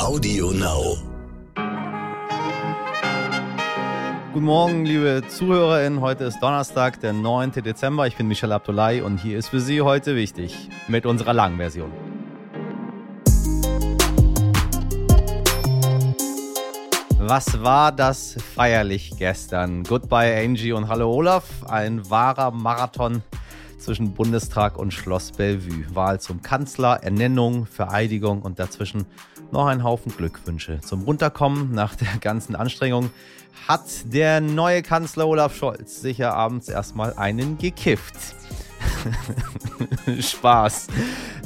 Audio Now. Guten Morgen, liebe ZuhörerInnen. Heute ist Donnerstag, der 9. Dezember. Ich bin Michel Abdullahi und hier ist für Sie heute wichtig mit unserer langen Version. Was war das feierlich gestern? Goodbye Angie und Hallo Olaf. Ein wahrer Marathon zwischen Bundestag und Schloss Bellevue. Wahl zum Kanzler, Ernennung, Vereidigung und dazwischen noch ein Haufen Glückwünsche. Zum Runterkommen nach der ganzen Anstrengung hat der neue Kanzler Olaf Scholz sicher abends erstmal einen gekifft. Spaß.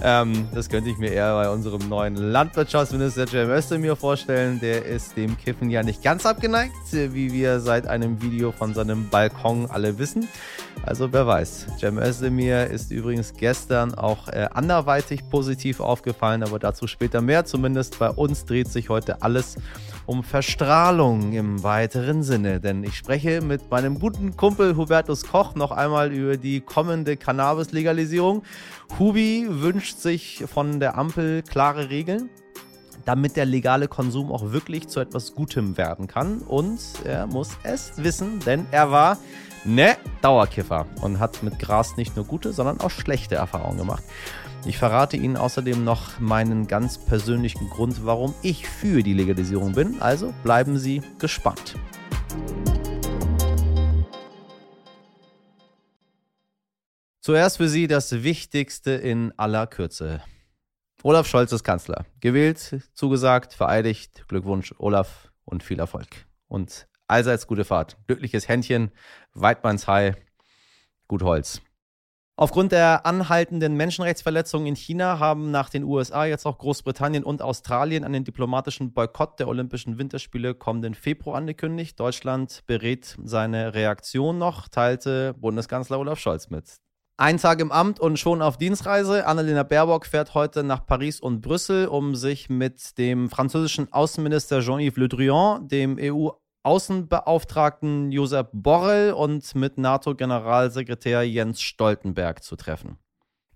Ähm, das könnte ich mir eher bei unserem neuen Landwirtschaftsminister Cem Özdemir vorstellen. Der ist dem Kiffen ja nicht ganz abgeneigt, wie wir seit einem Video von seinem Balkon alle wissen. Also wer weiß. Cem Özdemir ist übrigens gestern auch äh, anderweitig positiv aufgefallen, aber dazu später mehr. Zumindest bei uns dreht sich heute alles um Verstrahlung im weiteren Sinne. Denn ich spreche mit meinem guten Kumpel Hubertus Koch noch einmal über die kommende Cannabis-Legalisierung. Hubi wünscht sich von der Ampel klare Regeln damit der legale Konsum auch wirklich zu etwas Gutem werden kann. Und er muss es wissen, denn er war ne Dauerkiffer und hat mit Gras nicht nur gute, sondern auch schlechte Erfahrungen gemacht. Ich verrate Ihnen außerdem noch meinen ganz persönlichen Grund, warum ich für die Legalisierung bin. Also bleiben Sie gespannt. Zuerst für Sie das Wichtigste in aller Kürze. Olaf Scholz ist Kanzler. Gewählt, zugesagt, vereidigt. Glückwunsch, Olaf, und viel Erfolg. Und allseits gute Fahrt. Glückliches Händchen, Weidmanns gut Holz. Aufgrund der anhaltenden Menschenrechtsverletzungen in China haben nach den USA jetzt auch Großbritannien und Australien einen diplomatischen Boykott der Olympischen Winterspiele kommenden Februar angekündigt. Deutschland berät seine Reaktion noch, teilte Bundeskanzler Olaf Scholz mit. Ein Tag im Amt und schon auf Dienstreise. Annalena Baerbock fährt heute nach Paris und Brüssel, um sich mit dem französischen Außenminister Jean-Yves Le Drian, dem EU Außenbeauftragten Josep Borrell und mit NATO-Generalsekretär Jens Stoltenberg zu treffen.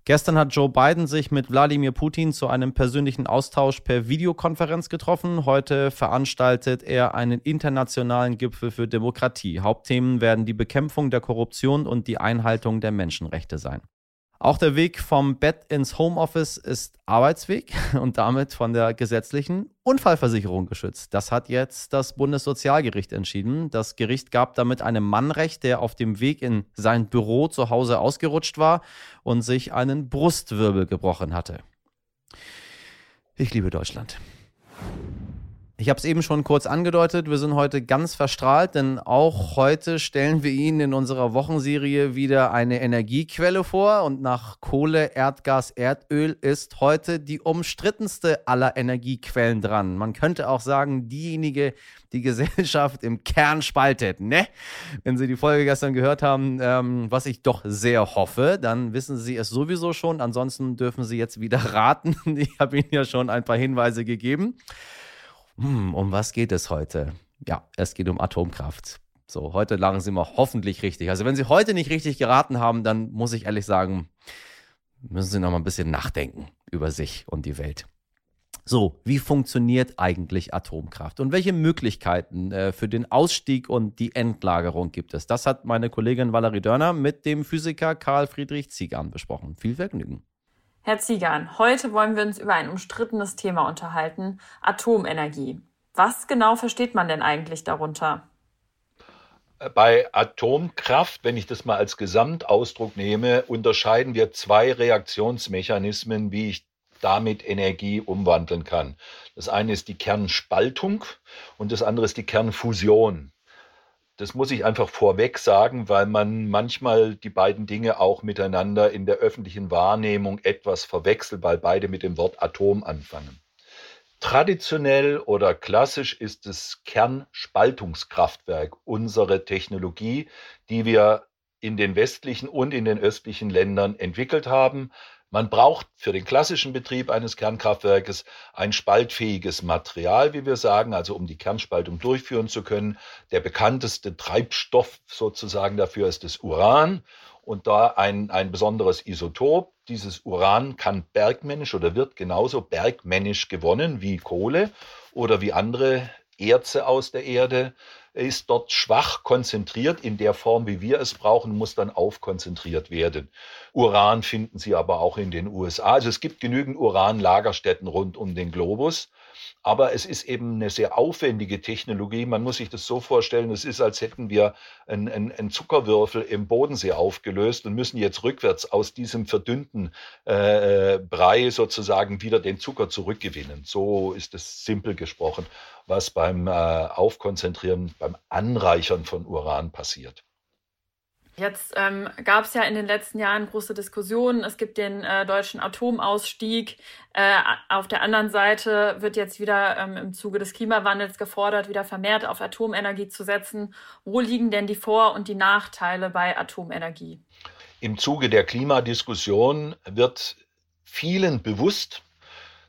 Gestern hat Joe Biden sich mit Wladimir Putin zu einem persönlichen Austausch per Videokonferenz getroffen. Heute veranstaltet er einen internationalen Gipfel für Demokratie. Hauptthemen werden die Bekämpfung der Korruption und die Einhaltung der Menschenrechte sein. Auch der Weg vom Bett ins Homeoffice ist Arbeitsweg und damit von der gesetzlichen Unfallversicherung geschützt. Das hat jetzt das Bundessozialgericht entschieden. Das Gericht gab damit einem Mann recht, der auf dem Weg in sein Büro zu Hause ausgerutscht war und sich einen Brustwirbel gebrochen hatte. Ich liebe Deutschland. Ich habe es eben schon kurz angedeutet, wir sind heute ganz verstrahlt, denn auch heute stellen wir Ihnen in unserer Wochenserie wieder eine Energiequelle vor und nach Kohle, Erdgas, Erdöl ist heute die umstrittenste aller Energiequellen dran. Man könnte auch sagen, diejenige, die Gesellschaft im Kern spaltet, ne? Wenn Sie die Folge gestern gehört haben, ähm, was ich doch sehr hoffe, dann wissen Sie es sowieso schon. Ansonsten dürfen Sie jetzt wieder raten. Ich habe Ihnen ja schon ein paar Hinweise gegeben hm, um was geht es heute? Ja, es geht um Atomkraft. So, heute lagen Sie mal hoffentlich richtig. Also, wenn Sie heute nicht richtig geraten haben, dann muss ich ehrlich sagen, müssen Sie noch mal ein bisschen nachdenken über sich und die Welt. So, wie funktioniert eigentlich Atomkraft und welche Möglichkeiten äh, für den Ausstieg und die Endlagerung gibt es? Das hat meine Kollegin Valerie Dörner mit dem Physiker Karl Friedrich Ziegern besprochen. Viel Vergnügen. Herr Ziegern, heute wollen wir uns über ein umstrittenes Thema unterhalten, Atomenergie. Was genau versteht man denn eigentlich darunter? Bei Atomkraft, wenn ich das mal als Gesamtausdruck nehme, unterscheiden wir zwei Reaktionsmechanismen, wie ich damit Energie umwandeln kann. Das eine ist die Kernspaltung und das andere ist die Kernfusion. Das muss ich einfach vorweg sagen, weil man manchmal die beiden Dinge auch miteinander in der öffentlichen Wahrnehmung etwas verwechselt, weil beide mit dem Wort Atom anfangen. Traditionell oder klassisch ist das Kernspaltungskraftwerk unsere Technologie, die wir in den westlichen und in den östlichen Ländern entwickelt haben. Man braucht für den klassischen Betrieb eines Kernkraftwerkes ein spaltfähiges Material, wie wir sagen, also um die Kernspaltung durchführen zu können. Der bekannteste Treibstoff sozusagen dafür ist das Uran. und da ein, ein besonderes Isotop. Dieses Uran kann bergmännisch oder wird genauso bergmännisch gewonnen wie Kohle oder wie andere Erze aus der Erde ist dort schwach konzentriert in der Form, wie wir es brauchen, muss dann aufkonzentriert werden. Uran finden Sie aber auch in den USA. Also es gibt genügend Uranlagerstätten rund um den Globus. Aber es ist eben eine sehr aufwendige Technologie. Man muss sich das so vorstellen, es ist, als hätten wir einen, einen Zuckerwürfel im Bodensee aufgelöst und müssen jetzt rückwärts aus diesem verdünnten äh, Brei sozusagen wieder den Zucker zurückgewinnen. So ist es simpel gesprochen, was beim äh, Aufkonzentrieren, beim Anreichern von Uran passiert. Jetzt ähm, gab es ja in den letzten Jahren große Diskussionen. Es gibt den äh, deutschen Atomausstieg. Äh, auf der anderen Seite wird jetzt wieder ähm, im Zuge des Klimawandels gefordert, wieder vermehrt auf Atomenergie zu setzen. Wo liegen denn die Vor- und die Nachteile bei Atomenergie? Im Zuge der Klimadiskussion wird vielen bewusst,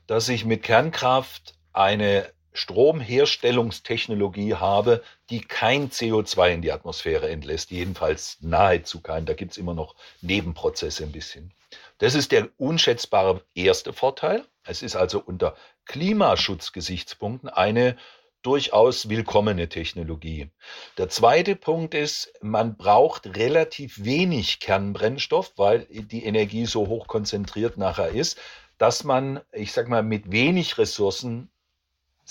dass sich mit Kernkraft eine Stromherstellungstechnologie habe, die kein CO2 in die Atmosphäre entlässt, jedenfalls nahezu kein. Da gibt es immer noch Nebenprozesse ein bisschen. Das ist der unschätzbare erste Vorteil. Es ist also unter Klimaschutzgesichtspunkten eine durchaus willkommene Technologie. Der zweite Punkt ist, man braucht relativ wenig Kernbrennstoff, weil die Energie so hoch konzentriert nachher ist, dass man, ich sag mal, mit wenig Ressourcen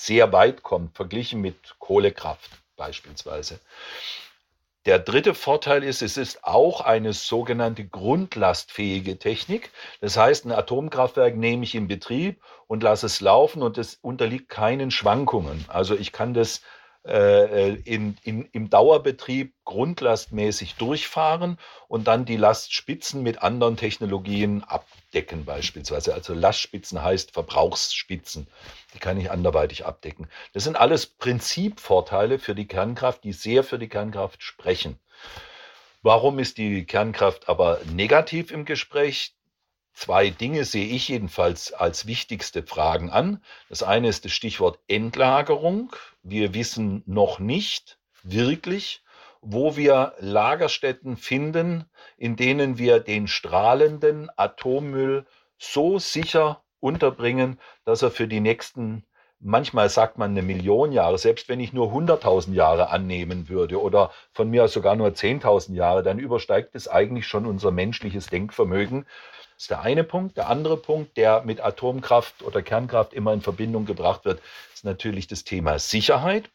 sehr weit kommt, verglichen mit Kohlekraft beispielsweise. Der dritte Vorteil ist, es ist auch eine sogenannte grundlastfähige Technik. Das heißt, ein Atomkraftwerk nehme ich in Betrieb und lasse es laufen und es unterliegt keinen Schwankungen. Also ich kann das äh, in, in, im Dauerbetrieb grundlastmäßig durchfahren und dann die Lastspitzen mit anderen Technologien abdecken beispielsweise. Also Lastspitzen heißt Verbrauchsspitzen. Die kann ich anderweitig abdecken. Das sind alles Prinzipvorteile für die Kernkraft, die sehr für die Kernkraft sprechen. Warum ist die Kernkraft aber negativ im Gespräch? Zwei Dinge sehe ich jedenfalls als wichtigste Fragen an. Das eine ist das Stichwort Endlagerung. Wir wissen noch nicht wirklich, wo wir Lagerstätten finden, in denen wir den strahlenden Atommüll so sicher unterbringen, dass er für die nächsten, manchmal sagt man eine Million Jahre, selbst wenn ich nur 100.000 Jahre annehmen würde oder von mir aus sogar nur 10.000 Jahre, dann übersteigt es eigentlich schon unser menschliches Denkvermögen. Das ist der eine Punkt. Der andere Punkt, der mit Atomkraft oder Kernkraft immer in Verbindung gebracht wird, ist natürlich das Thema Sicherheit.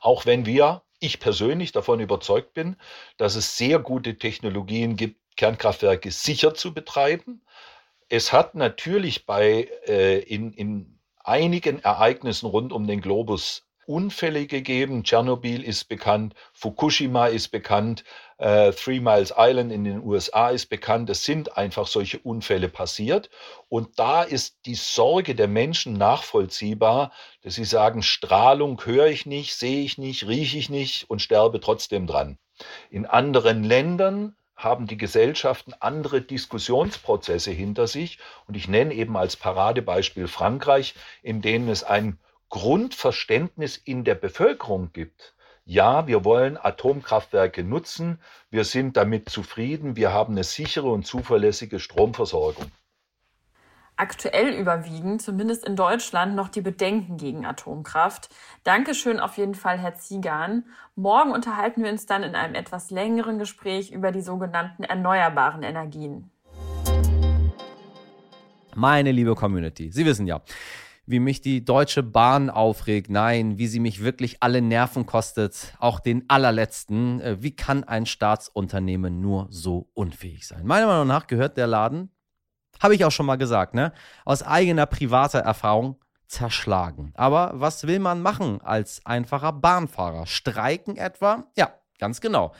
Auch wenn wir, ich persönlich davon überzeugt bin, dass es sehr gute Technologien gibt, Kernkraftwerke sicher zu betreiben. Es hat natürlich bei äh, in, in einigen Ereignissen rund um den Globus Unfälle gegeben. Tschernobyl ist bekannt, Fukushima ist bekannt, äh, Three Miles Island in den USA ist bekannt. Es sind einfach solche Unfälle passiert. Und da ist die Sorge der Menschen nachvollziehbar, dass sie sagen, Strahlung höre ich nicht, sehe ich nicht, rieche ich nicht und sterbe trotzdem dran. In anderen Ländern haben die Gesellschaften andere Diskussionsprozesse hinter sich. Und ich nenne eben als Paradebeispiel Frankreich, in denen es ein Grundverständnis in der Bevölkerung gibt. Ja, wir wollen Atomkraftwerke nutzen, wir sind damit zufrieden, wir haben eine sichere und zuverlässige Stromversorgung. Aktuell überwiegen, zumindest in Deutschland, noch die Bedenken gegen Atomkraft. Dankeschön auf jeden Fall, Herr Ziegan. Morgen unterhalten wir uns dann in einem etwas längeren Gespräch über die sogenannten erneuerbaren Energien. Meine liebe Community, Sie wissen ja, wie mich die Deutsche Bahn aufregt. Nein, wie sie mich wirklich alle Nerven kostet. Auch den allerletzten. Äh, wie kann ein Staatsunternehmen nur so unfähig sein? Meiner Meinung nach gehört der Laden, habe ich auch schon mal gesagt, ne? Aus eigener privater Erfahrung zerschlagen. Aber was will man machen als einfacher Bahnfahrer? Streiken etwa? Ja, Ganz genau.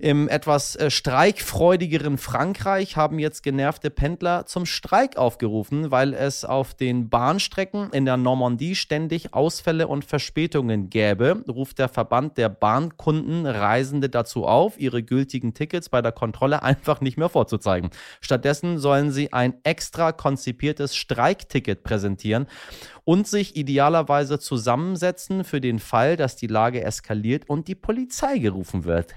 Im etwas äh, streikfreudigeren Frankreich haben jetzt genervte Pendler zum Streik aufgerufen, weil es auf den Bahnstrecken in der Normandie ständig Ausfälle und Verspätungen gäbe, ruft der Verband der Bahnkunden Reisende dazu auf, ihre gültigen Tickets bei der Kontrolle einfach nicht mehr vorzuzeigen. Stattdessen sollen sie ein extra konzipiertes Streikticket präsentieren und sich idealerweise zusammensetzen für den Fall, dass die Lage eskaliert und die Polizei gerufen wird.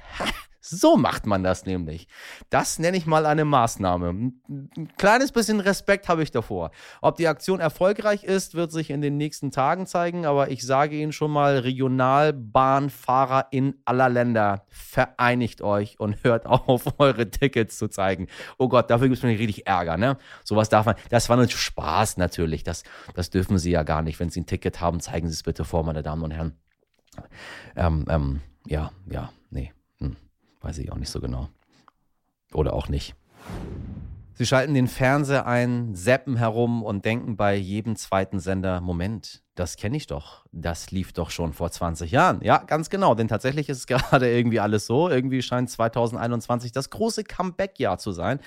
So macht man das nämlich. Das nenne ich mal eine Maßnahme. Ein kleines bisschen Respekt habe ich davor. Ob die Aktion erfolgreich ist, wird sich in den nächsten Tagen zeigen, aber ich sage Ihnen schon mal, Regionalbahnfahrer in aller Länder, vereinigt euch und hört auf, eure Tickets zu zeigen. Oh Gott, dafür gibt es mir richtig Ärger, ne? Sowas darf man, das war nur Spaß natürlich. Das, das dürfen Sie ja gar nicht. Wenn Sie ein Ticket haben, zeigen Sie es bitte vor, meine Damen und Herren. Ähm, ähm, ja, ja, nee. Weiß ich auch nicht so genau. Oder auch nicht. Sie schalten den Fernseher ein, zappen herum und denken bei jedem zweiten Sender, Moment, das kenne ich doch. Das lief doch schon vor 20 Jahren. Ja, ganz genau, denn tatsächlich ist es gerade irgendwie alles so. Irgendwie scheint 2021 das große Comeback-Jahr zu sein.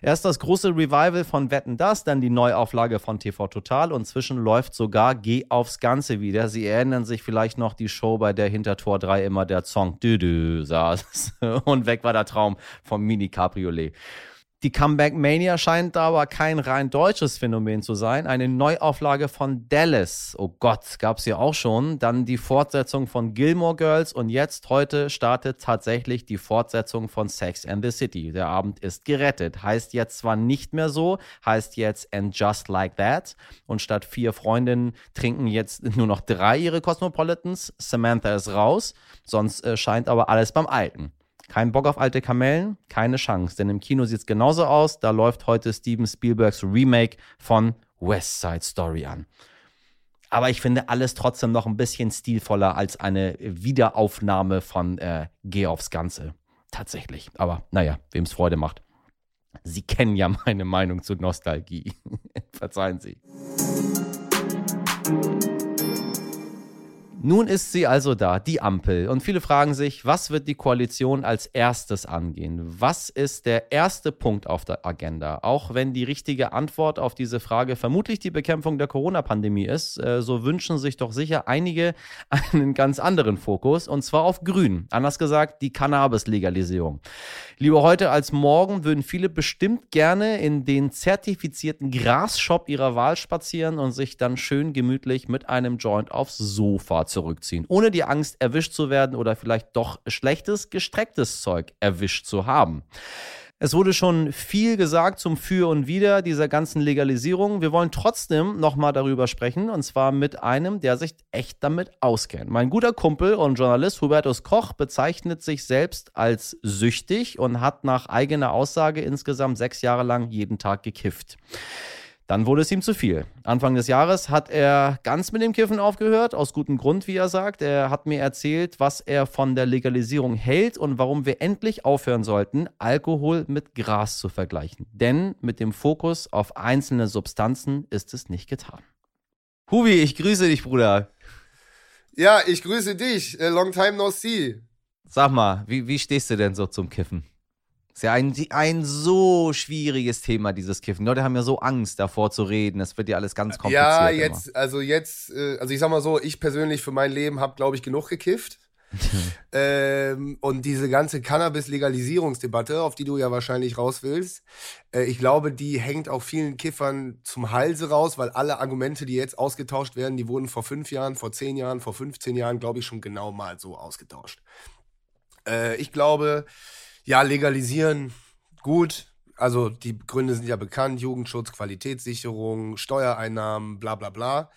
Erst das große Revival von Wetten Das, dann die Neuauflage von TV Total und zwischen läuft sogar Geh aufs Ganze wieder. Sie erinnern sich vielleicht noch die Show, bei der hinter Tor 3 immer der Song Dü saß und weg war der Traum vom Mini Cabriolet. Die Comeback Mania scheint aber kein rein deutsches Phänomen zu sein. Eine Neuauflage von Dallas. Oh Gott, gab es ja auch schon. Dann die Fortsetzung von Gilmore Girls und jetzt heute startet tatsächlich die Fortsetzung von Sex and the City. Der Abend ist gerettet. Heißt jetzt zwar nicht mehr so, heißt jetzt And Just Like That. Und statt vier Freundinnen trinken jetzt nur noch drei ihre Cosmopolitans. Samantha ist raus. Sonst äh, scheint aber alles beim Alten. Kein Bock auf alte Kamellen? Keine Chance, denn im Kino sieht es genauso aus. Da läuft heute Steven Spielbergs Remake von West Side Story an. Aber ich finde alles trotzdem noch ein bisschen stilvoller als eine Wiederaufnahme von äh, Geh aufs Ganze. Tatsächlich. Aber naja, wem es Freude macht. Sie kennen ja meine Meinung zu Nostalgie. Verzeihen Sie. Nun ist sie also da, die Ampel. Und viele fragen sich, was wird die Koalition als erstes angehen? Was ist der erste Punkt auf der Agenda? Auch wenn die richtige Antwort auf diese Frage vermutlich die Bekämpfung der Corona-Pandemie ist, äh, so wünschen sich doch sicher einige einen ganz anderen Fokus, und zwar auf Grün. Anders gesagt, die Cannabis-Legalisierung. Lieber heute als morgen würden viele bestimmt gerne in den zertifizierten Grasshop ihrer Wahl spazieren und sich dann schön gemütlich mit einem Joint aufs Sofa zurückziehen, ohne die Angst, erwischt zu werden oder vielleicht doch schlechtes, gestrecktes Zeug erwischt zu haben. Es wurde schon viel gesagt zum Für und Wider dieser ganzen Legalisierung. Wir wollen trotzdem nochmal darüber sprechen und zwar mit einem, der sich echt damit auskennt. Mein guter Kumpel und Journalist Hubertus Koch bezeichnet sich selbst als süchtig und hat nach eigener Aussage insgesamt sechs Jahre lang jeden Tag gekifft. Dann wurde es ihm zu viel. Anfang des Jahres hat er ganz mit dem Kiffen aufgehört, aus gutem Grund, wie er sagt. Er hat mir erzählt, was er von der Legalisierung hält und warum wir endlich aufhören sollten, Alkohol mit Gras zu vergleichen. Denn mit dem Fokus auf einzelne Substanzen ist es nicht getan. Hubi, ich grüße dich, Bruder. Ja, ich grüße dich. Long time no see. Sag mal, wie, wie stehst du denn so zum Kiffen? Ist ja ein, ein so schwieriges Thema, dieses Kiffen. Die Leute haben ja so Angst davor zu reden. Das wird ja alles ganz kompliziert. Ja, jetzt, immer. also jetzt, äh, also ich sag mal so, ich persönlich für mein Leben habe, glaube ich, genug gekifft. ähm, und diese ganze Cannabis-Legalisierungsdebatte, auf die du ja wahrscheinlich raus willst, äh, ich glaube, die hängt auch vielen Kiffern zum Halse raus, weil alle Argumente, die jetzt ausgetauscht werden, die wurden vor fünf Jahren, vor zehn Jahren, vor 15 Jahren, glaube ich, schon genau mal so ausgetauscht. Äh, ich glaube, ja, legalisieren, gut. Also die Gründe sind ja bekannt, Jugendschutz, Qualitätssicherung, Steuereinnahmen, bla bla bla.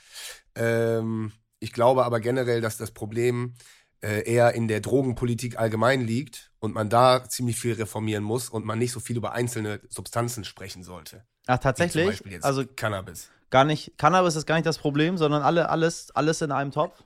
Ähm, ich glaube aber generell, dass das Problem äh, eher in der Drogenpolitik allgemein liegt und man da ziemlich viel reformieren muss und man nicht so viel über einzelne Substanzen sprechen sollte. Ach, tatsächlich? also Cannabis. Gar nicht, Cannabis ist gar nicht das Problem, sondern alle, alles, alles in einem Topf?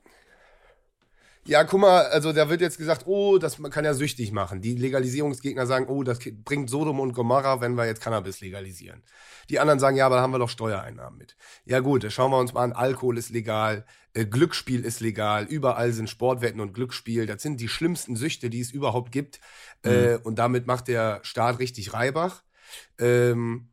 Ja, guck mal, also da wird jetzt gesagt, oh, das kann ja süchtig machen. Die Legalisierungsgegner sagen, oh, das bringt Sodom und Gomorra, wenn wir jetzt Cannabis legalisieren. Die anderen sagen, ja, aber da haben wir doch Steuereinnahmen mit. Ja gut, schauen wir uns mal an, Alkohol ist legal, äh, Glücksspiel ist legal, überall sind Sportwetten und Glücksspiel. Das sind die schlimmsten Süchte, die es überhaupt gibt. Mhm. Äh, und damit macht der Staat richtig Reibach. Ähm,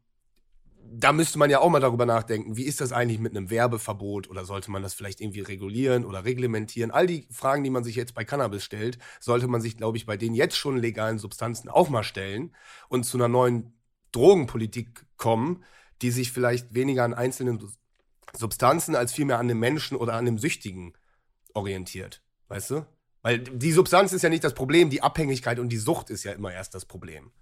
da müsste man ja auch mal darüber nachdenken, wie ist das eigentlich mit einem Werbeverbot oder sollte man das vielleicht irgendwie regulieren oder reglementieren? All die Fragen, die man sich jetzt bei Cannabis stellt, sollte man sich, glaube ich, bei den jetzt schon legalen Substanzen auch mal stellen und zu einer neuen Drogenpolitik kommen, die sich vielleicht weniger an einzelnen Substanzen als vielmehr an dem Menschen oder an dem Süchtigen orientiert. Weißt du? Weil die Substanz ist ja nicht das Problem, die Abhängigkeit und die Sucht ist ja immer erst das Problem.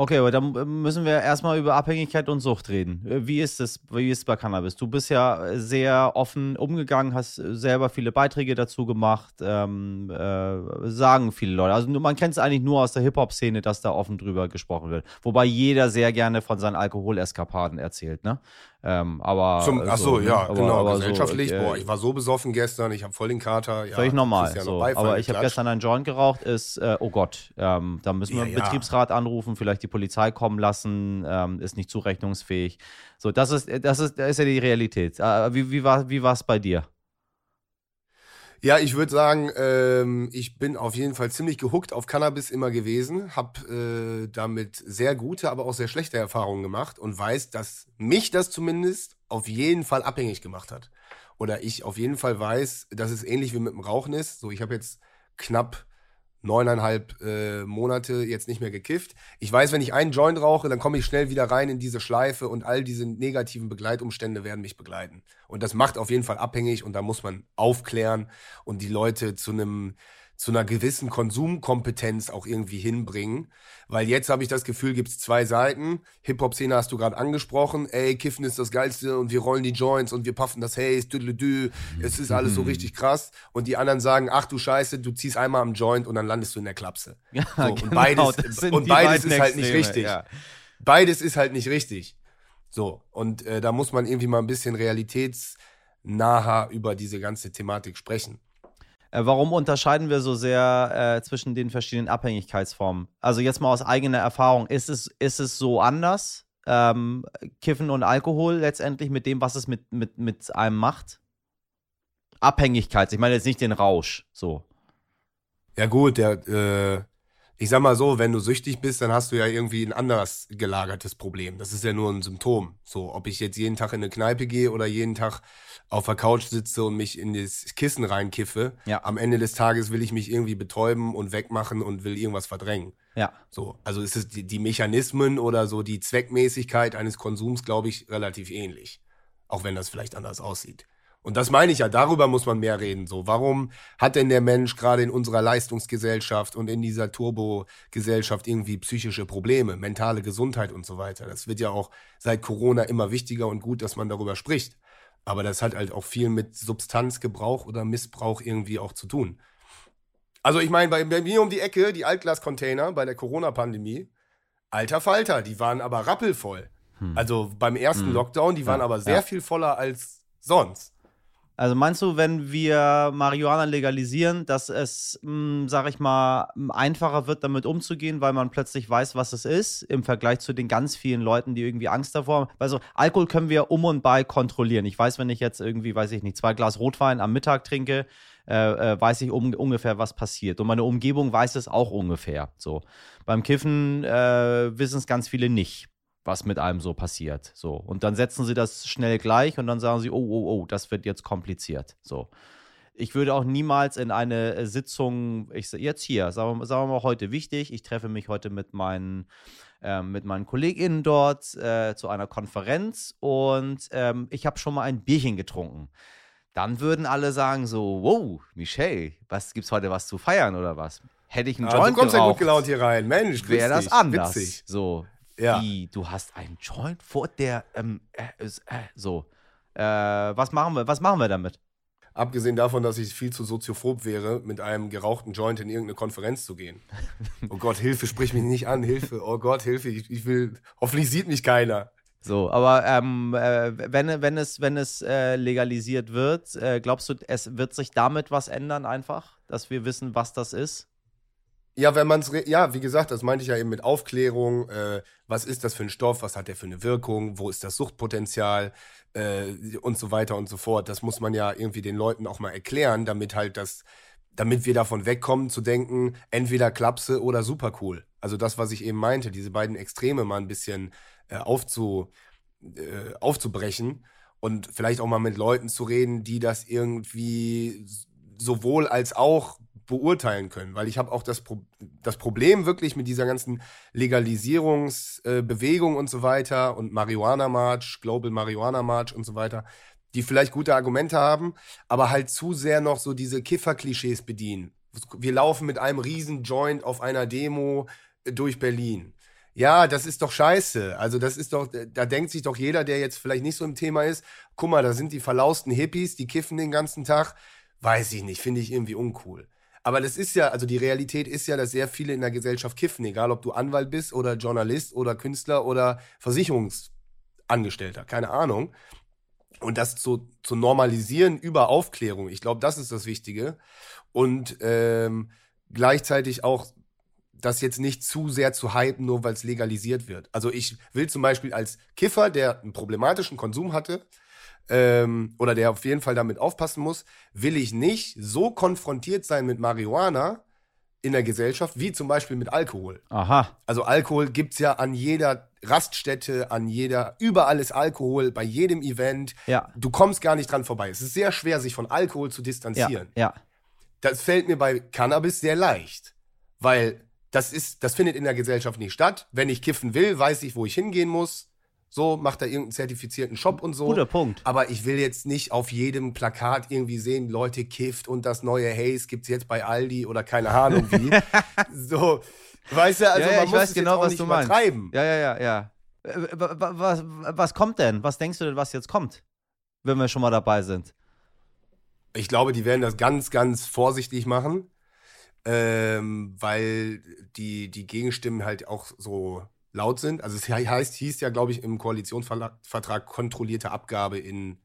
Okay, aber dann müssen wir erstmal über Abhängigkeit und Sucht reden. Wie ist es, wie ist es bei Cannabis? Du bist ja sehr offen umgegangen, hast selber viele Beiträge dazu gemacht, ähm, äh, sagen viele Leute. Also man kennt es eigentlich nur aus der Hip-Hop-Szene, dass da offen drüber gesprochen wird. Wobei jeder sehr gerne von seinen Alkoholeskapaden erzählt, ne? Ähm, aber Zum, ach so, ne? ja, aber, genau. aber gesellschaftlich, so, äh, boah, ich war so besoffen gestern, ich habe voll den Kater. Ja, Völlig normal. Ja so. Aber ich habe gestern einen Joint geraucht, ist, äh, oh Gott, ähm, da müssen wir Ja, einen. Betriebsrat anrufen, vielleicht die Polizei kommen lassen, ähm, ist nicht zurechnungsfähig. So, das ist, das ist, das ist ja die Realität. Äh, wie wie war wie es bei dir? Ja, ich würde sagen, ähm, ich bin auf jeden Fall ziemlich gehuckt auf Cannabis immer gewesen, habe äh, damit sehr gute, aber auch sehr schlechte Erfahrungen gemacht und weiß, dass mich das zumindest auf jeden Fall abhängig gemacht hat. Oder ich auf jeden Fall weiß, dass es ähnlich wie mit dem Rauchen ist. So, ich habe jetzt knapp neuneinhalb äh, Monate jetzt nicht mehr gekifft. Ich weiß, wenn ich einen Joint rauche, dann komme ich schnell wieder rein in diese Schleife und all diese negativen Begleitumstände werden mich begleiten. Und das macht auf jeden Fall abhängig und da muss man aufklären und die Leute zu einem zu einer gewissen Konsumkompetenz auch irgendwie hinbringen. Weil jetzt habe ich das Gefühl, gibt es zwei Seiten. Hip-Hop-Szene hast du gerade angesprochen. Ey, Kiffen ist das Geilste und wir rollen die Joints und wir puffen das Haze, düdelüdü. Es ist alles so richtig krass. Und die anderen sagen, ach du Scheiße, du ziehst einmal am Joint und dann landest du in der Klapse. Ja, So, und genau, beides, das sind und beides ist halt nicht richtig. ja. Beides ist halt nicht richtig. So, und äh, da muss man irgendwie mal ein bisschen realitätsnaher über diese ganze Thematik sprechen. Äh, warum unterscheiden wir so sehr äh, zwischen den verschiedenen Abhängigkeitsformen? Also jetzt mal aus eigener Erfahrung, ist es, ist es so anders? Ähm, Kiffen und Alkohol letztendlich mit dem, was es mit, mit, mit einem macht? Abhängigkeit, ich meine jetzt nicht den Rausch, so. Ja gut, der, äh, ich sag mal so, wenn du süchtig bist, dann hast du ja irgendwie ein anderes gelagertes Problem. Das ist ja nur ein Symptom. So, ob ich jetzt jeden Tag in eine Kneipe gehe oder jeden Tag auf der Couch sitze und mich in das Kissen reinkiffe, Ja. am Ende des Tages will ich mich irgendwie betäuben und wegmachen und will irgendwas verdrängen. Ja. So, also ist es die, die Mechanismen oder so die Zweckmäßigkeit eines Konsums, glaube ich, relativ ähnlich. Auch wenn das vielleicht anders aussieht. Und das meine ich ja, darüber muss man mehr reden. So, warum hat denn der Mensch gerade in unserer Leistungsgesellschaft und in dieser Turbo-Gesellschaft irgendwie psychische Probleme, mentale Gesundheit und so weiter? Das wird ja auch seit Corona immer wichtiger und gut, dass man darüber spricht. Aber das hat halt auch viel mit Substanzgebrauch oder Missbrauch irgendwie auch zu tun. Also ich meine, bei, bei mir um die Ecke, die Altglas-Container bei der Corona-Pandemie, alter Falter, die waren aber rappelvoll. Also beim ersten Hm. Lockdown, die waren Ja, aber sehr ja. viel voller als sonst. Also meinst du, wenn wir Marihuana legalisieren, dass es, mh, sag ich mal, m, einfacher wird, damit umzugehen, weil man plötzlich weiß, was es ist, im Vergleich zu den ganz vielen Leuten, die irgendwie Angst davor haben? Also Alkohol können wir um und bei kontrollieren. Ich weiß, wenn ich jetzt irgendwie, weiß ich nicht, zwei Glas Rotwein am Mittag trinke, äh, äh, weiß ich um, ungefähr, was passiert. Und meine Umgebung weiß es auch ungefähr. So. Beim Kiffen äh, wissen es ganz viele nicht was mit einem so passiert. So. Und dann setzen sie das schnell gleich und dann sagen sie, oh, oh, oh, das wird jetzt kompliziert. So. Ich würde auch niemals in eine äh, Sitzung, ich jetzt hier, sagen wir, sagen wir mal heute wichtig, ich treffe mich heute mit meinen, ähm, mit meinen KollegInnen dort äh, zu einer Konferenz und ähm, ich habe schon mal ein Bierchen getrunken. Dann würden alle sagen so, wow, Michelle, was gibt's heute was zu feiern oder was? Hätte ich einen Ah, Joint du kommst ja gut geraucht, gelaunt hier rein. Mensch, wäre das anders. Witzig. So, Ja. wie, du hast einen Joint vor der, ähm, äh, äh, so. Äh, was machen wir, was machen wir damit? Abgesehen davon, dass ich viel zu soziophob wäre, mit einem gerauchten Joint in irgendeine Konferenz zu gehen. Oh Gott, Hilfe, sprich mich nicht an, Hilfe. Oh Gott, Hilfe, ich, ich will, hoffentlich sieht mich keiner. So, aber ähm, äh, wenn, wenn es, wenn es äh, legalisiert wird, äh, glaubst du, es wird sich damit was ändern einfach, dass wir wissen, was das ist? Ja, wenn man es, ja, wie gesagt, das meinte ich ja eben mit Aufklärung. Äh, was ist das für ein Stoff? Was hat der für eine Wirkung? Wo ist das Suchtpotenzial? Äh, und so weiter und so fort. Das muss man ja irgendwie den Leuten auch mal erklären, damit halt das, damit wir davon wegkommen zu denken, entweder Klapse oder super cool. Also das, was ich eben meinte, diese beiden Extreme mal ein bisschen äh, aufzu, äh, aufzubrechen und vielleicht auch mal mit Leuten zu reden, die das irgendwie sowohl als auch beurteilen können, weil ich habe auch das, Pro das Problem wirklich mit dieser ganzen Legalisierungsbewegung und so weiter und Marihuana March, Global Marihuana March und so weiter, die vielleicht gute Argumente haben, aber halt zu sehr noch so diese Kiffer-Klischees bedienen. wir laufen mit einem riesen Joint auf einer Demo äh, durch Berlin. Ja, das ist doch scheiße. Also das ist doch, da denkt sich doch jeder, der jetzt vielleicht nicht so im Thema ist, guck mal, da sind die verlausten Hippies, die kiffen den ganzen Tag. Weiß ich nicht, finde ich irgendwie uncool. Aber das ist ja, also die Realität ist ja, dass sehr viele in der Gesellschaft kiffen, egal ob du Anwalt bist oder Journalist oder Künstler oder Versicherungsangestellter, keine Ahnung. Und das zu, zu normalisieren über Aufklärung, ich glaube, das ist das Wichtige. Und ähm, gleichzeitig auch das jetzt nicht zu sehr zu hypen, nur weil es legalisiert wird. Also ich will zum Beispiel als Kiffer, der einen problematischen Konsum hatte, ähm, oder der auf jeden Fall damit aufpassen muss, will ich nicht so konfrontiert sein mit Marihuana in der Gesellschaft, wie zum Beispiel mit Alkohol. Aha. Also Alkohol gibt's ja an jeder Raststätte, an jeder, überall ist Alkohol, bei jedem Event. Ja. Du kommst gar nicht dran vorbei. Es ist sehr schwer, sich von Alkohol zu distanzieren. Ja. ja. Das fällt mir bei Cannabis sehr leicht, weil das ist, das findet in der Gesellschaft nicht statt. Wenn ich kiffen will, weiß ich, wo ich hingehen muss. So, macht da irgendeinen zertifizierten Shop und so. Guter Punkt. Aber ich will jetzt nicht auf jedem Plakat irgendwie sehen, Leute kifft und das neue Haze gibt's jetzt bei Aldi oder keine Ahnung wie. so, weißt du, also ja, ja, man ich muss weiß es genau, jetzt auch was nicht du meinst. Ja, ja, ja, ja. Äh, Was, was kommt denn? Was denkst du denn, was jetzt kommt? Wenn wir schon mal dabei sind. Ich glaube, die werden das ganz, ganz vorsichtig machen, ähm, weil die, die Gegenstimmen halt auch so laut sind. Also es heißt, hieß ja, glaube ich, im Koalitionsvertrag kontrollierte Abgabe in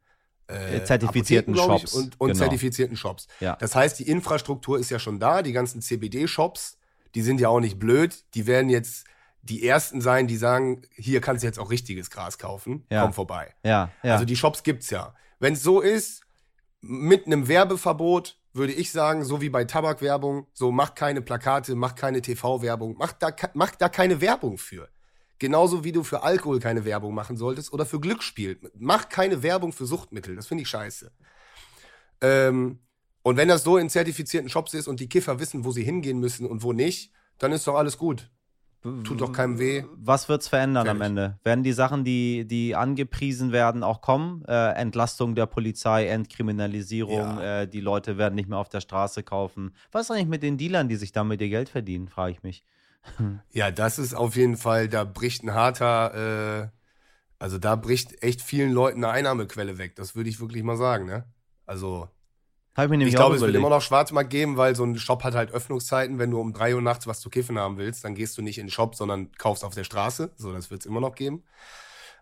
äh, Zertifizierten Apotheken, glaub ich, Shops. und, und Genau. zertifizierten Shops. Ja. Das heißt, die Infrastruktur ist ja schon da, die ganzen CBD-Shops, die sind ja auch nicht blöd, die werden jetzt die ersten sein, die sagen, hier kannst du jetzt auch richtiges Gras kaufen, Ja. komm vorbei. Ja, ja. Also die Shops gibt's ja. Wenn es so ist, mit einem Werbeverbot, würde ich sagen, so wie bei Tabakwerbung, so macht keine Plakate, macht keine TV-Werbung, macht da, macht da keine Werbung für. Genauso wie du für Alkohol keine Werbung machen solltest oder für Glücksspiel. Mach keine Werbung für Suchtmittel. Das finde ich scheiße. Ähm, und wenn das so in zertifizierten Shops ist und die Kiffer wissen, wo sie hingehen müssen und wo nicht, dann ist doch alles gut. Tut doch keinem weh. Was wird's verändern am Fertig. Ende? Werden die Sachen, die, die angepriesen werden, auch kommen? Äh, Entlastung der Polizei, Entkriminalisierung, Ja. äh, die Leute werden nicht mehr auf der Straße kaufen. Was ist eigentlich mit den Dealern, die sich damit ihr Geld verdienen, frage ich mich. Ja, das ist auf jeden Fall, da bricht ein harter, äh, also da bricht echt vielen Leuten eine Einnahmequelle weg. Das würde ich wirklich mal sagen, ne? Also, Habe ich mir nämlich ich glaube, es wird immer noch Schwarzmarkt geben, weil so ein Shop hat halt Öffnungszeiten. Wenn du um drei Uhr nachts was zu kiffen haben willst, dann gehst du nicht in den Shop, sondern kaufst auf der Straße. So, das wird es immer noch geben.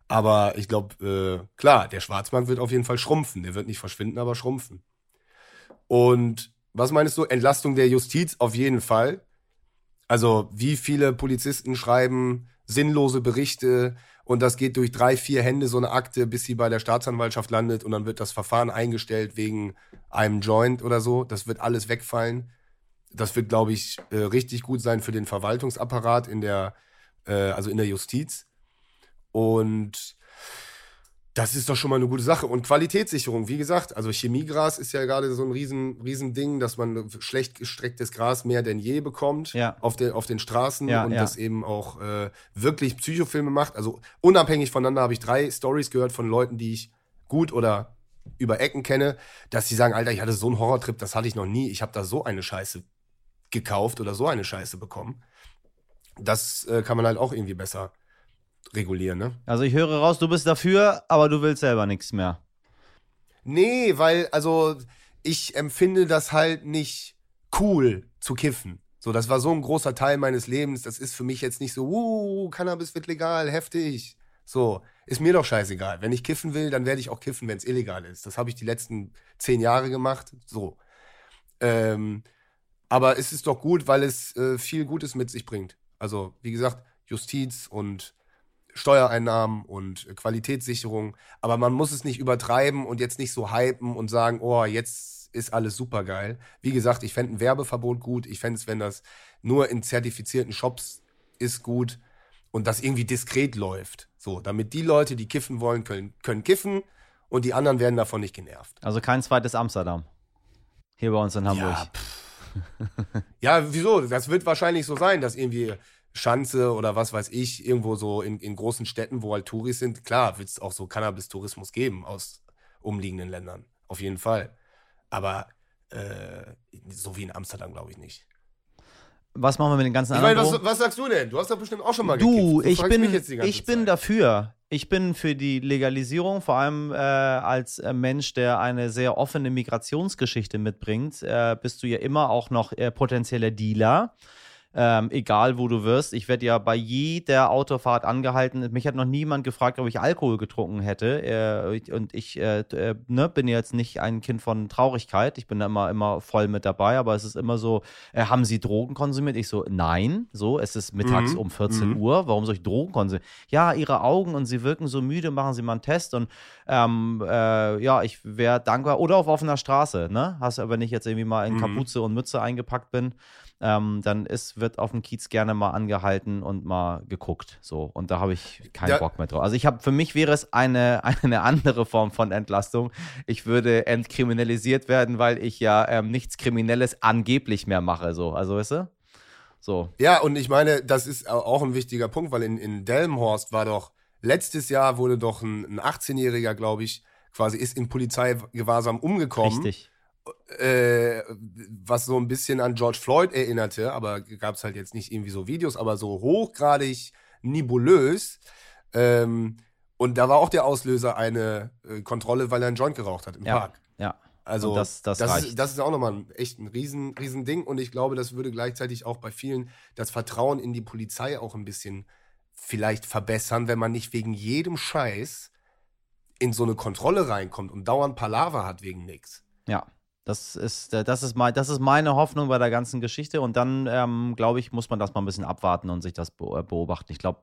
Aber ich glaube, äh, klar, der Schwarzmarkt wird auf jeden Fall schrumpfen. Der wird nicht verschwinden, aber schrumpfen. Und was meinst du? Entlastung der Justiz auf jeden Fall. Also, wie viele Polizisten schreiben sinnlose Berichte und das geht durch drei, vier Hände so eine Akte, bis sie bei der Staatsanwaltschaft landet und dann wird das Verfahren eingestellt wegen einem Joint oder so. Das wird alles wegfallen. Das wird, glaube ich, äh, richtig gut sein für den Verwaltungsapparat in der, äh, also in der Justiz. Und das ist doch schon mal eine gute Sache. Und Qualitätssicherung, wie gesagt, also Chemiegras ist ja gerade so ein riesen, riesen Ding, dass man schlecht gestrecktes Gras mehr denn je bekommt Ja. auf, den, auf den Straßen Ja, und ja. das eben auch äh, wirklich Psychofilme macht. Also unabhängig voneinander habe ich drei Stories gehört von Leuten, die ich gut oder über Ecken kenne, dass sie sagen, Alter, ich hatte so einen Horrortrip, das hatte ich noch nie. Ich habe da so eine Scheiße gekauft oder so eine Scheiße bekommen. Das äh, kann man halt auch irgendwie besser regulieren, ne? Also ich höre raus, du bist dafür, aber du willst selber nichts mehr. Nee, weil, also, ich empfinde das halt nicht cool zu kiffen. So, das war so ein großer Teil meines Lebens. Das ist für mich jetzt nicht so, uh, Cannabis wird legal, heftig. So, ist mir doch scheißegal. Wenn ich kiffen will, dann werde ich auch kiffen, wenn es illegal ist. Das habe ich die letzten zehn Jahre gemacht. So. Ähm, aber es ist doch gut, weil es äh, viel Gutes mit sich bringt. Also, wie gesagt, Justiz und Steuereinnahmen und äh, Qualitätssicherung. Aber man muss es nicht übertreiben und jetzt nicht so hypen und sagen, oh, jetzt ist alles super geil. Wie gesagt, ich fände ein Werbeverbot gut. Ich fände es, wenn das nur in zertifizierten Shops ist, gut und das irgendwie diskret läuft. So, damit die Leute, die kiffen wollen, können, können kiffen und die anderen werden davon nicht genervt. Also kein zweites Amsterdam. Hier bei uns in Hamburg. Ja, Ja, wieso? Das wird wahrscheinlich so sein, dass irgendwie Schanze oder was weiß ich, irgendwo so in, in großen Städten, wo halt Touris sind, klar, wird es auch so Cannabis-Tourismus geben aus umliegenden Ländern. Auf jeden Fall. Aber Äh, so wie in Amsterdam, glaube ich nicht. Was machen wir mit den ganzen Ich anderen meine, was, was sagst du denn? Du hast doch bestimmt auch schon mal Du, gekifft. ich bin, ich bin Zeit. dafür. Ich bin für die Legalisierung, vor allem äh, als äh, Mensch, der eine sehr offene Migrationsgeschichte mitbringt, äh, bist du ja immer auch noch äh, potenzieller Dealer. Ähm, egal wo du wirst. Ich werde ja bei jeder Autofahrt angehalten. Mich hat noch niemand gefragt, ob ich Alkohol getrunken hätte. Äh, und ich äh, äh, ne, bin jetzt nicht ein Kind von Traurigkeit. Ich bin da immer, immer voll mit dabei. Aber es ist immer so, äh, haben Sie Drogen konsumiert? Ich so, nein. So, es ist mittags Mhm. um 14 Mhm. Uhr. Warum soll ich Drogen konsumieren? Ja, Ihre Augen und Sie wirken so müde. Machen Sie mal einen Test. Und ähm, äh, ja, ich wäre dankbar. Oder auf offener Straße. Ne? Hast du, wenn ich jetzt irgendwie mal in Mhm. Kapuze und Mütze eingepackt bin ähm, dann ist, wird auf dem Kiez gerne mal angehalten und mal geguckt. So. Und da habe ich keinen Ja. Bock mehr drauf. Also ich habe, für mich wäre es eine, eine andere Form von Entlastung. Ich würde entkriminalisiert werden, weil ich ja ähm, nichts Kriminelles angeblich mehr mache. So. Also weißt du? So. Ja, und ich meine, das ist au- auch ein wichtiger Punkt, weil in, in Delmenhorst war doch, letztes Jahr wurde doch ein, ein 18-Jähriger, glaube ich, quasi ist in Polizeigewahrsam umgekommen. Richtig. Äh, was so ein bisschen an George Floyd erinnerte, aber gab es halt jetzt nicht irgendwie so Videos, aber so hochgradig nebulös. Ähm, und da war auch der Auslöser eine äh, Kontrolle, weil er einen Joint geraucht hat im Ja. Park. Ja. Also Und das- das ist, reicht. das ist auch nochmal ein, echt ein riesen, riesen Ding und ich glaube, das würde gleichzeitig auch bei vielen das Vertrauen in die Polizei auch ein bisschen vielleicht verbessern, wenn man nicht wegen jedem Scheiß in so eine Kontrolle reinkommt und dauernd Palaver hat wegen nichts. Ja. Das ist, äh, das, ist mein, das ist meine Hoffnung bei der ganzen Geschichte. Und dann, ähm, glaube ich, muss man das mal ein bisschen abwarten und sich das äh, beobachten. Ich glaube,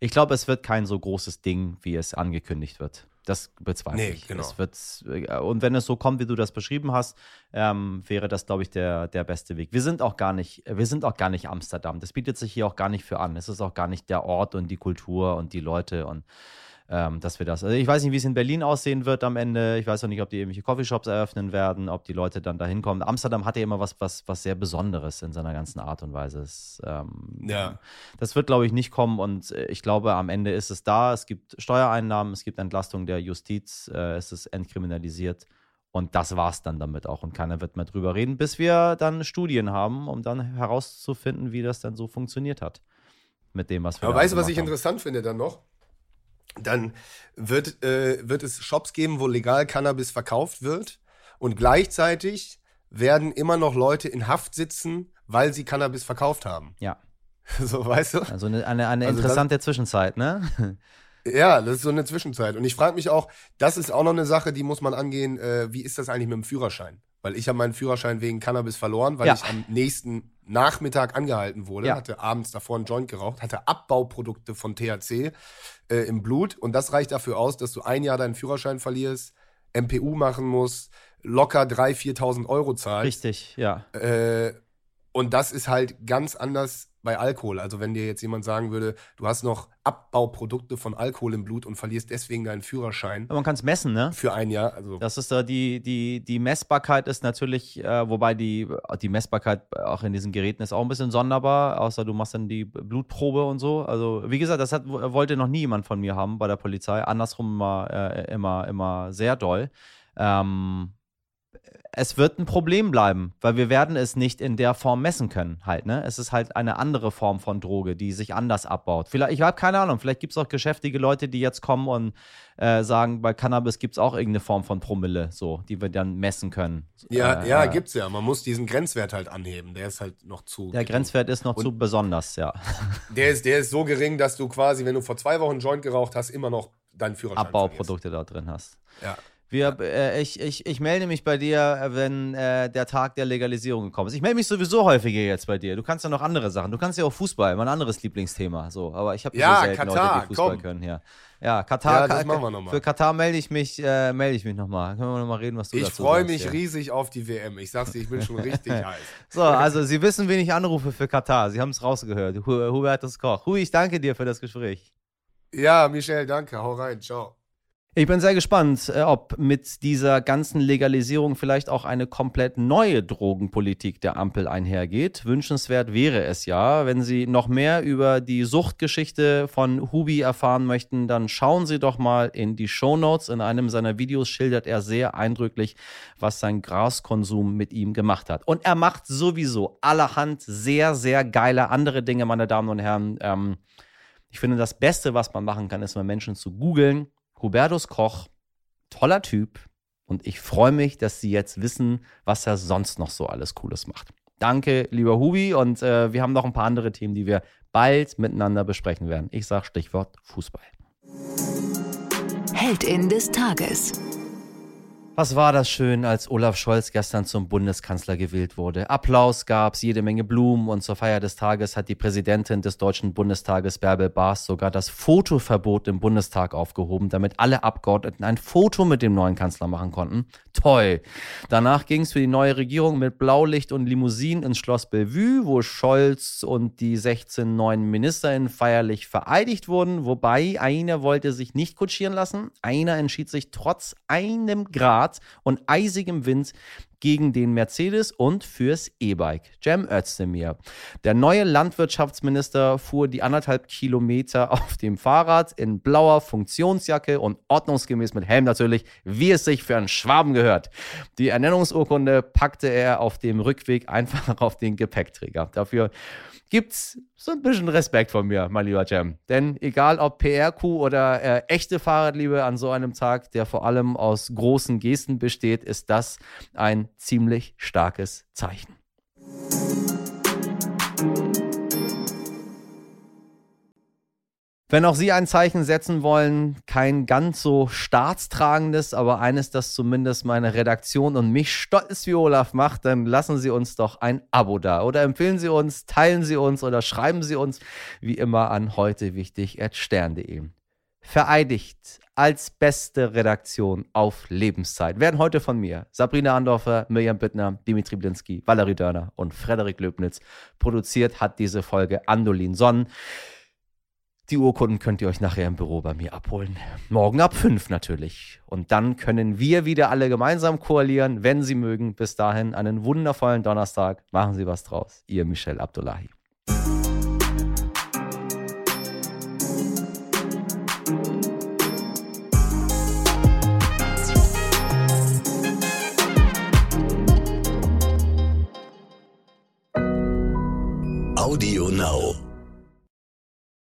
ich glaub, es wird kein so großes Ding, wie es angekündigt wird. Das bezweifle Nee, ich. genau. Es wird, äh, und wenn es so kommt, wie du das beschrieben hast, ähm, wäre das, glaube ich, der, der beste Weg. Wir sind auch gar nicht, wir sind auch gar nicht Amsterdam. Das bietet sich hier auch gar nicht für an. Es ist auch gar nicht der Ort und die Kultur und die Leute und ähm, dass wir das. Also ich weiß nicht, wie es in Berlin aussehen wird am Ende. Ich weiß auch nicht, ob die irgendwelche Coffeeshops eröffnen werden, ob die Leute dann da hinkommen. Amsterdam hat ja immer was, was, was sehr Besonderes in seiner ganzen Art und Weise. Es, ähm, Ja. Das wird, glaube ich, nicht kommen und äh, ich glaube, am Ende ist es da. Es gibt Steuereinnahmen, es gibt Entlastung der Justiz, äh, es ist entkriminalisiert. Und das war's dann damit auch. Und keiner wird mehr drüber reden, bis wir dann Studien haben, um dann herauszufinden, wie das dann so funktioniert hat. Mit dem, was wir Aber weißt du, was ich haben. interessant finde dann noch? Dann wird, äh, wird es Shops geben, wo legal Cannabis verkauft wird und gleichzeitig werden immer noch Leute in Haft sitzen, weil sie Cannabis verkauft haben. Ja. So, weißt du? Also eine, eine, eine Also das- interessante Zwischenzeit, ne? Ja, das ist so eine Zwischenzeit. Und ich frage mich auch, das ist auch noch eine Sache, die muss man angehen, äh, wie ist das eigentlich mit dem Führerschein? Weil ich habe meinen Führerschein wegen Cannabis verloren, weil Ja. ich am nächsten Nachmittag angehalten wurde, Ja. hatte abends davor einen Joint geraucht, hatte Abbauprodukte von THC äh, im Blut und das reicht dafür aus, dass du ein Jahr deinen Führerschein verlierst, MPU machen musst, locker 3.000, 4.000 Euro zahlst. Richtig, ja. Äh, und das ist halt ganz anders bei Alkohol. Also wenn dir jetzt jemand sagen würde, du hast noch Abbauprodukte von Alkohol im Blut und verlierst deswegen deinen Führerschein Aber man kann es messen, ne? für ein Jahr. Also Das ist da die, die, die Messbarkeit ist natürlich, äh, wobei die, die Messbarkeit auch in diesen Geräten ist auch ein bisschen sonderbar, außer du machst dann die Blutprobe und so. Also, wie gesagt, das hat, wollte noch nie jemand von mir haben bei der Polizei. Andersrum immer, äh, immer, immer sehr doll. Ähm, es wird ein Problem bleiben, weil wir werden es nicht in der Form messen können halt, ne? Es ist halt eine andere Form von Droge, die sich anders abbaut. Vielleicht, ich habe keine Ahnung, vielleicht gibt es auch geschäftige Leute, die jetzt kommen und äh, sagen, bei Cannabis gibt es auch irgendeine Form von Promille, so, die wir dann messen können. ja, äh, ja, äh, gibt's ja. Man muss diesen Grenzwert halt anheben. Der ist halt noch zu. Der gering. Grenzwert ist noch Und- zu besonders, ja. Der ist, der ist so gering, dass du quasi, wenn du vor zwei Wochen einen Joint geraucht hast, immer noch deinen Führerschein Abbauprodukte da drin hast. verlierst. Ja. Wir, äh, ich, ich, ich melde mich bei dir, äh, wenn äh, der Tag der Legalisierung gekommen ist. Ich melde mich sowieso häufiger jetzt bei dir. Du kannst ja noch andere Sachen. Du kannst ja auch Fußball, mein anderes Lieblingsthema. So, aber ich habe Ja, so selten Katar, Leute, die Fußball komm. können hier. Ja, Katar. Ja, das Ka-. Für Katar melde ich mich, äh, melde ich mich nochmal. Können wir nochmal reden, was du Ich dazu freue sagst, mich ja. riesig auf die WM. Ich sag's dir, ich bin schon richtig heiß. So, also Sie wissen, wen ich anrufe für Katar. Sie haben es rausgehört. Hu- Hubertus Koch. Hui, ich danke dir für das Gespräch. Ja, Michelle, danke. Hau rein. Ciao. Ich bin sehr gespannt, äh, ob mit dieser ganzen Legalisierung vielleicht auch eine komplett neue Drogenpolitik der Ampel einhergeht. Wünschenswert wäre es ja. Wenn Sie noch mehr über die Suchtgeschichte von Hubi erfahren möchten, dann schauen Sie doch mal in die Show Notes. In einem seiner Videos schildert er sehr eindrücklich, was sein Graskonsum mit ihm gemacht hat. Und er macht sowieso allerhand sehr, sehr geile andere Dinge, meine Damen und Herren. Ähm, ich finde, das Beste, was man machen kann, ist mal Menschen zu googeln Hubertus Koch, toller Typ. Und ich freue mich, dass Sie jetzt wissen, was er sonst noch so alles Cooles macht. Danke, lieber Hubi. Und äh, wir haben noch ein paar andere Themen, die wir bald miteinander besprechen werden. Ich sage Stichwort Fußball. Heldin des Tages. Was war das schön, als Olaf Scholz gestern zum Bundeskanzler gewählt wurde. Applaus gab's, jede Menge Blumen und zur Feier des Tages hat die Präsidentin des Deutschen Bundestages Bärbel Baas sogar das Fotoverbot im Bundestag aufgehoben, damit alle Abgeordneten ein Foto mit dem neuen Kanzler machen konnten. Toll. Danach ging's für die neue Regierung mit Blaulicht und Limousinen ins Schloss Bellevue, wo Scholz und die 16 neuen MinisterInnen feierlich vereidigt wurden, wobei einer wollte sich nicht kutschieren lassen. Einer entschied sich trotz einem Grad Grad und eisigem Wind gegen den Mercedes und fürs E-Bike. Cem Özdemir. Der neue Landwirtschaftsminister fuhr die anderthalb Kilometer auf dem Fahrrad in blauer Funktionsjacke und ordnungsgemäß mit Helm natürlich, wie es sich für einen Schwaben gehört. Die Ernennungsurkunde packte er auf dem Rückweg einfach auf den Gepäckträger. Dafür gibt's so ein bisschen Respekt von mir, mein lieber Jam. Denn egal ob PR-Kuh oder äh, echte Fahrradliebe an so einem Tag, der vor allem aus großen Gesten besteht, ist das ein ziemlich starkes Zeichen. Wenn auch Sie ein Zeichen setzen wollen, kein ganz so staatstragendes, aber eines, das zumindest meine Redaktion und mich stolz wie Olaf macht, dann lassen Sie uns doch ein Abo da. Oder empfehlen Sie uns, teilen Sie uns oder schreiben Sie uns wie immer an heute. Vereidigt als beste Redaktion auf Lebenszeit werden heute von mir Sabrina Andorfer, Mirjam Bittner, Dimitri Blinski, Valerie Dörner und Frederik Löbnitz. Produziert hat diese Folge Andolin Sonnen. Die Urkunden könnt ihr euch nachher im Büro bei mir abholen. Morgen ab fünf natürlich. Und dann können wir wieder alle gemeinsam koalieren, wenn Sie mögen. Bis dahin einen wundervollen Donnerstag. Machen Sie was draus. Ihr Michel Abdullahi.